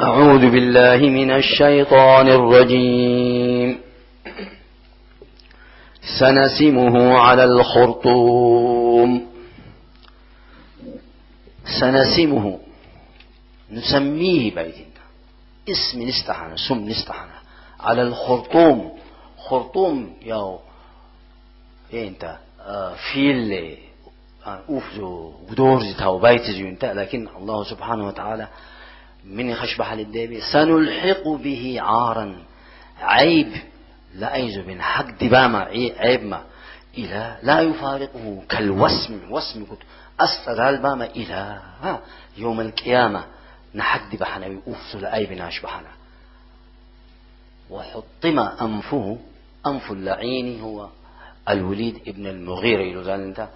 أعوذ بالله من الشيطان الرجيم. سنسمه على الخرطوم. سنسمه. نسميه بيتنا. اسم نستحنا سم نستحنا. على الخرطوم. خرطوم يا إيه أنت؟ آه فيل. آه اوفزو ودورز تاو بيتزو أنت. لكن الله سبحانه وتعالى من خشبح للدابي سنلحق به عارا. عيب. لا أيزو بين حق دباما عيب ما. إلى لا يفارقه. كالوسم. وسم كنت أستدال باما إلى يوم القيامة. نحد بحنا ويوفز لأي بناش بحنا. وحطم أنفه. أنف اللعين هو الوليد ابن المغيرة.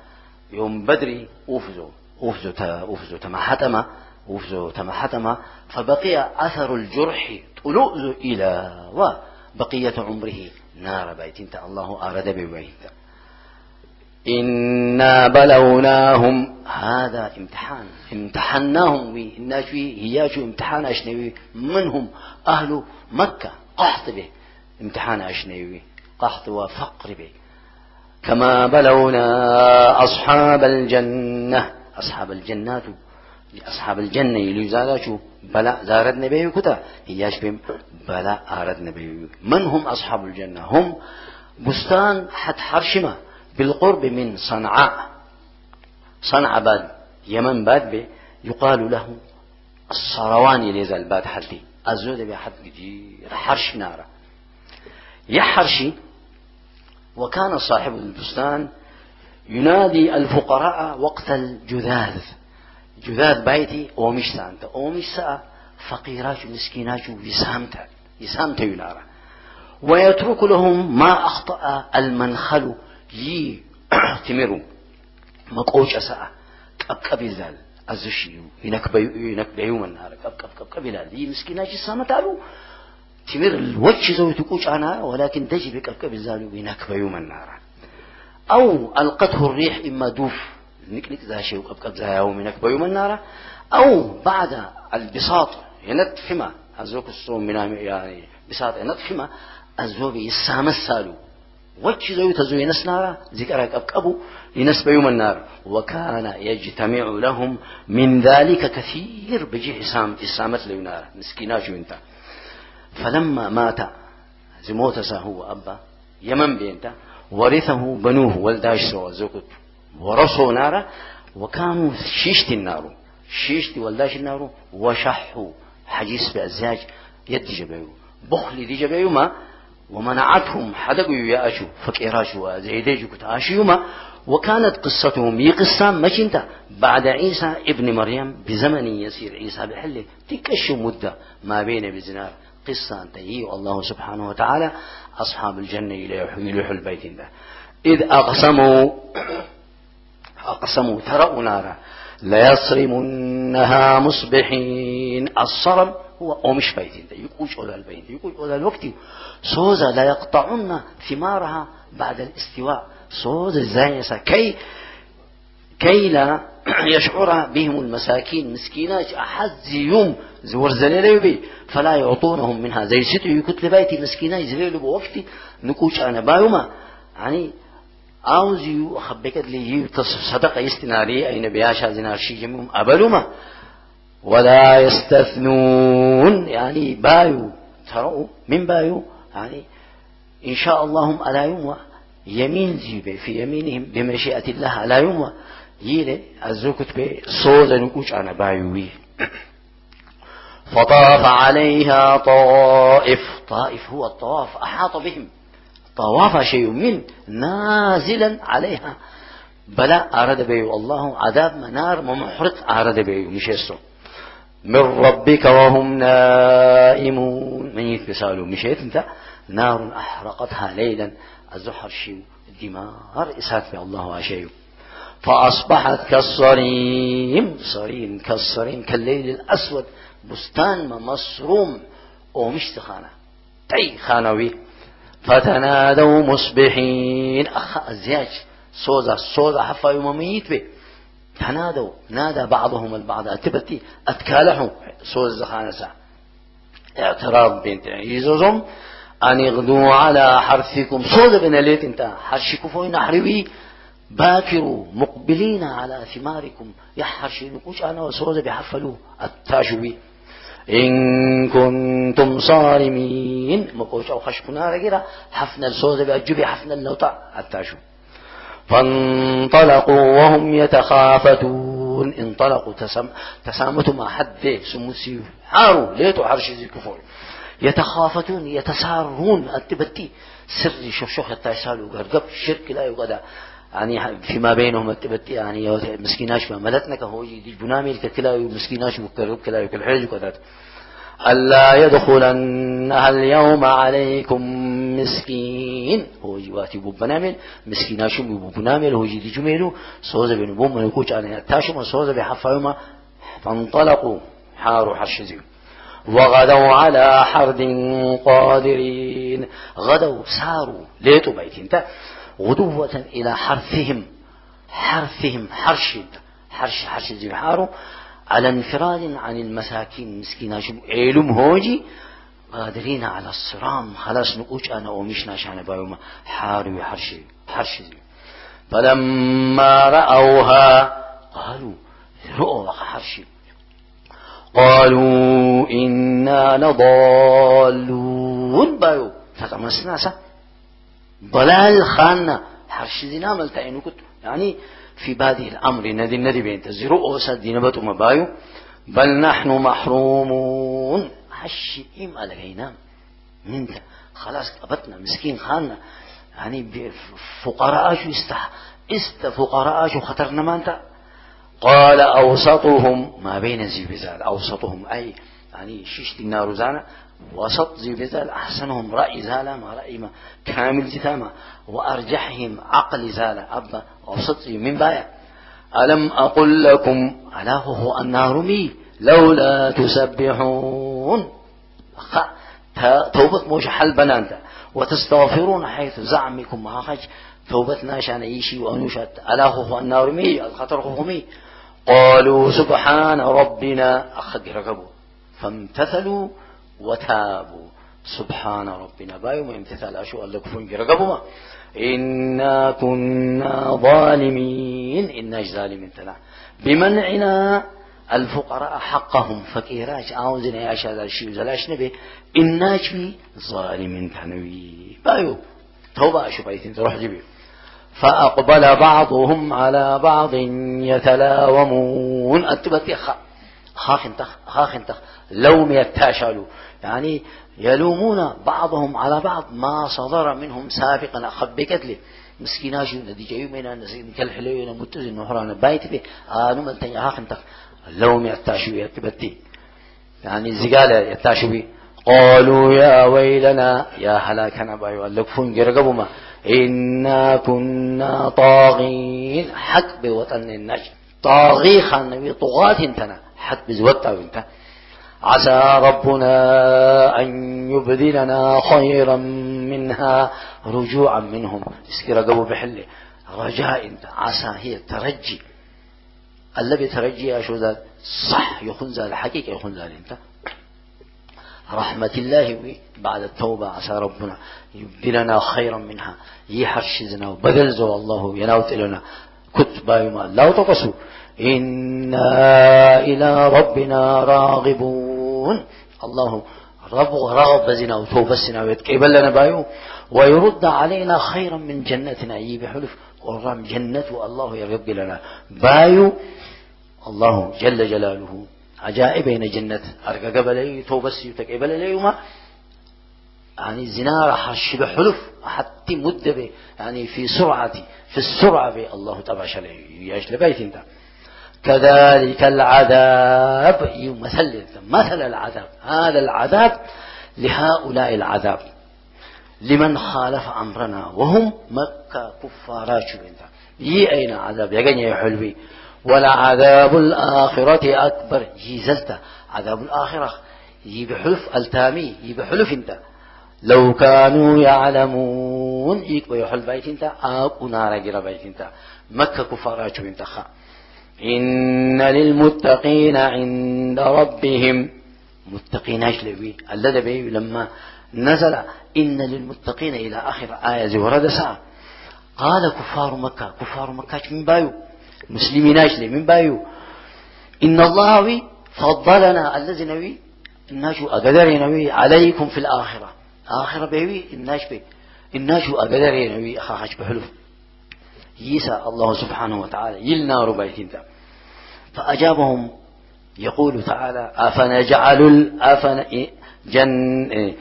يوم بدري أوفزو تا أوفزو تما حتما أوفزو تما حتما فبقي أثر الجرح طلوء إلى وبقية عمره نار بيت. انت الله أراد ببيت. إنا بلوناهم. هذا امتحان. امتحناهم. الناشوي هياشو امتحان أشنوي منهم أهل مكة. قحط به. امتحان أشنوي قحط وفقر به. كما بلونا أصحاب الجنة. أصحاب الجنات. أصحاب الجنة اللي زالشوا بلا زارت نبيه كتا هياش بهم؟ بلا أرد نبيه من هم أصحاب الجنة؟ هم بستان حت حرشمة بالقرب من صنعاء. صنعاء باد يمن باد به يقال له الصرواني لذا الباد حدي الزود بحد كثير حرش نارا يحرشي وكان صاحب البستان ينادي الفقراء وقت الجذاذ. جذاذ بيتي ومش سانتا ومش سا فقيرات مسكينات يسامتا يسامتا ينارا. ويترك لهم ما أخطأ المنخل. يي تمروا مقوش أساء. كب ذال أزشي ينكبيو من نار كب كب كب كب ذال مسكينات يسامتا له تمر الوجه زوي تقوش أنا. ولكن تجي كب ذال ينكبيو من نار أو ألقته الريح إما دوف. نكنك ذا شيء وقبقب ذا يومنك بيوم النار أو بعد البساط ينت فيما أزوك الصوم من يعني بساط ينت فيما أزوك يسام السالو وجه زوي تزوي ينس نارا ذكرك أبقبو ينس بيوم النار. وكان يجتمع لهم من ذلك كثير بجي حسام إسامت ليونار مسكيناش انت. فلما مات زموت هو أبا يمن بينتا ورثه بنوه ولداش سوى زوكت ورصوا نارا وكانوا شيشت النار شيشت ولداش النار وشحوا حجيس بأزاج يد جبيو. بخل دي جبيو ما ومنعتهم حدقوا يأشوا فكيراشوا زيديجوا كتاشيوما وكانت قصتهم هي قصة مشنتا بعد عيسى ابن مريم بزمن يسير عيسى بحلة تكش مدة ما بين بزنار. قصة تهي الله سبحانه وتعالى أصحاب الجنة إلى يحيي البيت. ده إذ أقسموا أقسموا تروا نارا. ليصرمنها مصبحين. الصرم هو أومش بيت يقوش أولى البيت؟ يقوش أولى الوقت؟ سوزا لا يقطعن ثمارها بعد الاستواء. سوزا زايسة كي كي لا يشعر بهم المساكين مسكينات أحد يوم زور زليل بي فلا يعطونهم منها. زي ستو يكتل بيتي مسكينات زليل بوقتي. نكوش أنا بايوما. يعني أو زيو خبكت لي صدقة يستناري أين بياشا زنار شي جميعهم أبلوما. ولا يستثنون. يعني بايو تروا من بايو يعني إن شاء الله هم على يوم. يمين زيبة في يمينهم بمشيئة الله على يوم. يلي الزوكت بي صودا نكوش أنا بايوي فطاف عليها طائف. طائف هو الطواف. أحاط بهم. طواف شيء من نازلا عليها. بلا أراد به الله عذاب منار ومحرق أراد به مش يسر من ربك وهم نائمون. من يتبسالوا مش انت؟ نار أحرقتها ليلا. الزحر شيء الدمار إسات في الله شيء فأصبحت كالصريم. صريم كالصريم كالليل الأسود. بستان مصروم ومش تخانة تي خانوي. فتنادوا مصبحين. أخ أزياج صوزة صوزة حفا يوم ميت به تنادوا نادى بعضهم البعض. أتبتي أتكالحوا. صوزة خانسة اعتراض بنت يزوزم أن يغدوا على حرثكم. صود بن ليت انت حرشكم فوين حربي باكروا مقبلين على ثماركم. يا حرشينكوش أنا وصود بحفلوا التاجبي إن كنتم صارمين. مقوش أو خشكنا رجلا حفنا الصوت بأجبي حفنا اللوطع التاجب فانطلقوا وهم يتخافتون. انطلقوا. تسم تسامتوا مع حد سموسي حاروا ليتوا حرش زي كفور يتخافتون يتسارون. التبتي سر شوف التايسالو قرقب. شرك لا يقدر. يعني فيما بينهم التبتي يعني مسكيناش ملتنا كهوجي دي بنامي كلا مسكيناش مكرب كلا كل حاجة كذا ألا يدخلنها اليوم عليكم مسكين. هو جواتي بو بنامل مسكينا شو بو بنامل هو جدي جميلو. صوزة بن بوم من يكوش على تاشم صوزة بحفاهما فانطلقوا حاروا حرشزي وغدوا على حرد قادرين. غدوا ساروا ليتوا بيت انت. غدوة إلى حرثهم حرثهم حرش حرش حرش زي حاروا على انفراد عن المساكين مسكين علم هوجي قادرين على الصرام. خلاص نقوش أنا ومش ناشان بايوما حاري حرشي حرشي فلما رأوها قالوا رؤوا حرشي قالوا إنا لضالون بايو فتمسنا سا ضلال خاننا حرشي دي نامل تعينو كنت يعني في بادئ الأمر ندي ندي بين تزرو أوسد دي نبتو مبايو بل نحن محرومون. هشي إم ألغينا من خلاص قبتنا مسكين خاننا يعني فقراء شو استح است. فقراء شو خطرنا ما انت قال أوسطهم ما بين زي بزال أوسطهم أي يعني شيشت النار زانا وسط زي بزال أحسنهم رأي زالة ما رأي ما كامل جتاما وأرجحهم عقل زالة أبا وسط من بايا ألم أقل لكم ألا هو النار مي لولا تسبحون. توبة موش حل بنانتا وتستغفرون حيث زعمكم. ما خج توبتنا شان إيشي وانوشت ألا هو النار مي الخطر مي قالوا سبحان ربنا أخذ ركبوا فامتثلوا وتابوا. سبحان ربنا. بايو امتثال أشو الله كفون ركبوا إنا كنا ظالمين. إنا ظالمين تلا بمنعنا الفقراء حقهم. فكيراش عاوزين يا شهد الشيء زلاش نبي إناش بي ظالمين تنوي. بايو. توبة أشو بايتين. تروح جيبي. فأقبل بعضهم على بعض يتلاومون. أتبت خ خاخ انتخ خاخ انتخ لوم يتاشلوا يعني يلومون بعضهم على بعض ما صدر منهم سابقا. أخبكت لي. مسكيناش نتيجة؟ يومنا نسين كالحلوين متزن نهران بايت بي آنو من تنيا خاخ انتخ. لوم يتاشوا يتبتي يعني زقالة يتاشوا قالوا يا ويلنا يا هلاكنا بايو اللقفون جرقبوا إنا كنا طاغين. حق بوطن النجم. طاغي خان نبي طغاة انتنا. حق بزوتا انت عسى ربنا أن يبذلنا خيرا منها رجوعا منهم. اسكرا قبو بحلة. رجاء انت. عسى هي الترجي الذي ترجي يا شو ذات؟ صح يخون ذات الحقيقة يخون ذات انت. رحمة الله بعد التوبة عسى ربنا يبدلنا خيرا منها. يحرشزنا وبدل الله يناوت لنا كتبا يما لا تقصوا. إنا إلى ربنا راغبون. الله رب رغب بزنا وتوبسنا ويتقبل لنا بايو. ويرد علينا خيرا من جنتنا. أي بحلف ورام جنة الله يرب لنا. بايو. الله جل جلاله. عجائب بين جنة. أرقى قبل توبس يتقبل ليوما يعني زنا راح الشبه حلف. حتى مدة يعني في سرعة. في السرعة. الله تبع شلي ياش لبيت أنت. كذلك العذاب. يمثل مثل العذاب. هذا العذاب لهؤلاء العذاب. لمن خالف أمرنا. وهم مكة كفارات انت يي أين عذاب؟ يغني يا حلوي. ولعذاب الآخرة أكبر. جيزلت عذاب الآخرة. يبحلف ألتامي. يبحلف انت. لو كانوا يعلمون. إيك بيحل بيت انت. آب نار جرى بيت انت. مكة كفارات انت خا. إن للمتقين عند ربهم. متقين لوي الذي بي لما نزل إن للمتقين إلى آخر آية زي ورد ساعة. قال كفار مكة كفار مكة من بايو؟ مسلمين لي من بايو؟ إن الله وي فضلنا الذي نوي الناجو أقدر نوي عليكم في الآخرة. آخرة بيوي الناش بي. الناجو أقدر نوي أخاش بحلف. يسا الله سبحانه وتعالى. يلنا ربيتين فأجابهم يقول تعالى أفنجعل أفن جن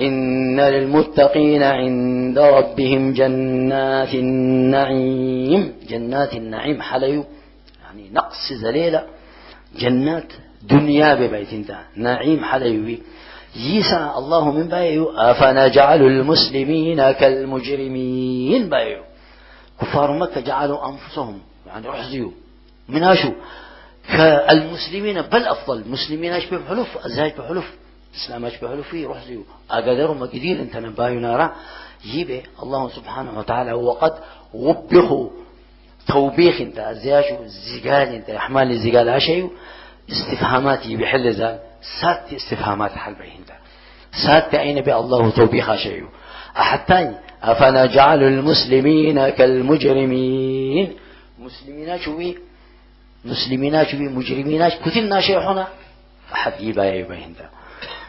إن للمتقين عند ربهم جنات النعيم. جنات النعيم حليو يعني نقص زليلة. جنات دنيا ببيت انت نعيم حليو. يسا الله من بايو أفنجعل المسلمين كالمجرمين. بايو كفار مكة جعلوا أنفسهم يعني رحزيوا من أشو كالمسلمين بل أفضل. المسلمين أش بحلف أزاج بحلف إسلام أش بحلف فيه رحزيوا أقدروا ما كثير أنت نبايو نارا. يبي الله سبحانه وتعالى وقد وبخوا توبيخ انت ازياشو الزقال انت أحمال الزقال اشيو استفهامات بحل ذا. سات استفهامات حل انت. سات اين بي الله توبيخ اشيو أحتى أفنجعل المسلمين كالمجرمين. مسلمين شوي مسلمين شوي مجرمين كثيرنا هنا أحد يبا يبا هندا.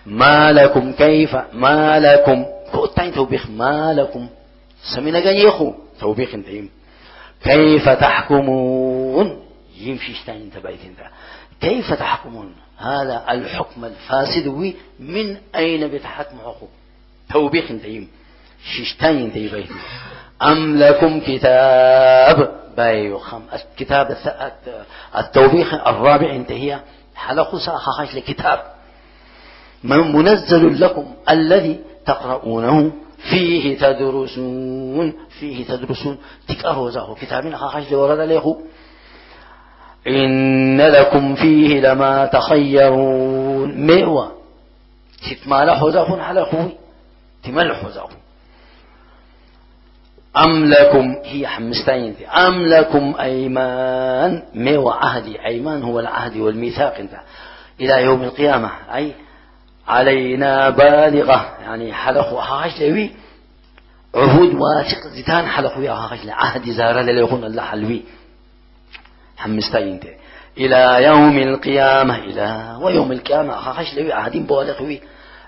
ما لكم كيف؟ ما لكم. كوتين توبيخ. ما لكم. سمينا قال يخو. توبيخ انتهم كيف تحكمون؟ يمشي شتين انت بيت انت كيف تحكمون؟ هذا الحكم الفاسد. من أين بتحكم أخو توبيخ انتهم ششتين دي بيت أم لكم كتاب؟ بايو خم. الكتاب التوبيخ الرابع انتهي. حلقوا ساخخش لكتاب. من منزل لكم الذي تقرؤونه؟ فيه تدرسون. فيه تدرسون. تكأروا زاهو كتابين خخش لورد ليخو إن لكم فيه لما تخيرون. ميوة. تتمالحوا زاهون على خوي تملحوا زاهو أم لكم هي حمستين أم لكم أيمان؟ ما وعهدي أيمان هو العهد والميثاق انت. إلى يوم القيامة. أي علينا بالغة. يعني حلقوا هاش لوي. عهود واثق زيتان حلقوا يا هاش عهد زارة لليكون الله حلوي. حمستين إلى يوم القيامة. إلى ويوم القيامة هاش لوي. عهدين بوالغ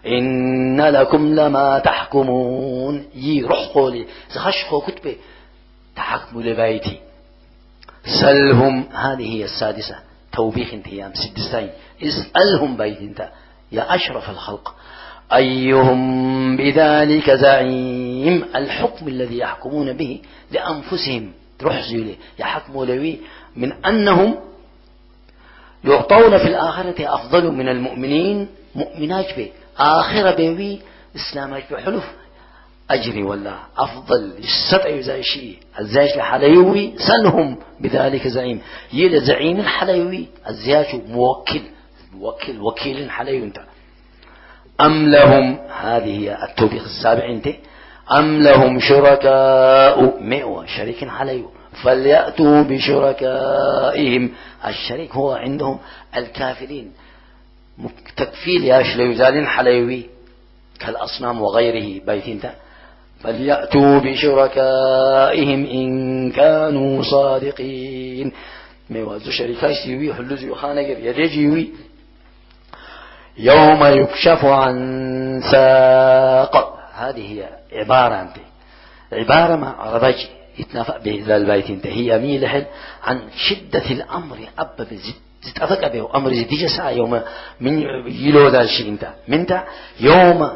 إن لكم لما تحكمون. يي روح قولي. زخش خو كتبة. تحكموا لبيتي. سلهم. هذه هي السادسة. توبيخ انتيام سدسين اسألهم بيت انت. يا أشرف الخلق. أيهم بذلك زعيم. الحكم الذي يحكمون به لأنفسهم. روح زيولي. يحكموا لوي من أنهم يعطون في الآخرة أفضل من المؤمنين. مؤمنات به. آخر بيوي إسلامك بحلف أجري ولا أفضل زي شيء. الزاج الحليوي سنهم بذلك زعيم. يلا زعيم الحليوي الزياج موكل. موكل وكيل حليوي انت. أم لهم هذه هي التوبيخ السابع انت. أم لهم شركاء مئة شريك حليو. فليأتوا بشركائهم. الشريك هو عندهم الكافرين. تكفيل يا شليوزالين حليوي كالأصنام وغيره بيت فليأتوا بشركائهم إن كانوا صادقين. ميوازو شركاء سيوي حلوز يخانقر يدجيوي يوم يكشف عن ساق. هذه هي عبارة أنت عبارة ما عربجي يتنافق به البيت هي ميلحل عن شدة الأمر أب بزد. به. أمر ساعة يوم من يلو ذا الشيء انت منت يوم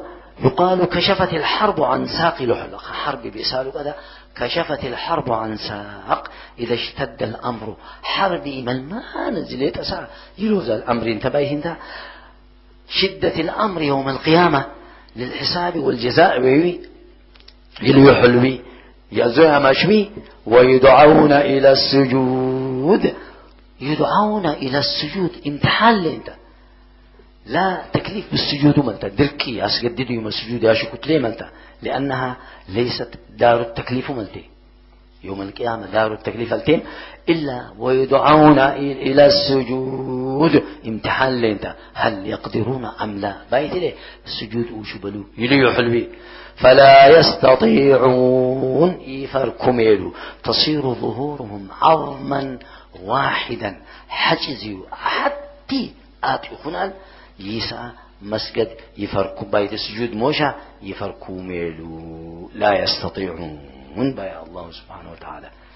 يقال كشفت الحرب عن ساق لحلق حرب بيسالوا كذا كشفت الحرب عن ساق إذا اشتد الأمر. حربي من ما نزلت ساعة. يلو ذا الأمر. انتبه انت. شدة الأمر يوم القيامة. للحساب والجزاء بيوي يلو يحلوي. يزوها مشوي ويدعون إلى السجود. يدعون إلى السجود. امتحان انت لا تكليف بالسجود ملتا دركي أسجدد يوم السجود يا شو كتلي ملتا لأنها ليست دار التكليف ملتي يوم القيامة دار التكليف التين إلا ويدعون إلى السجود. امتحان لنتا هل يقدرون أم لا؟ بايت ليه؟ السجود وشبلو يلي حلوي فلا يستطيعون يفركميلو تصير ظهورهم عظما واحدا. حجزي حتى آتي خنال يسا مسجد يفركوا بايت السجود موشا يفركوا ميلو. لا يستطيعون. بايا الله سبحانه وتعالى.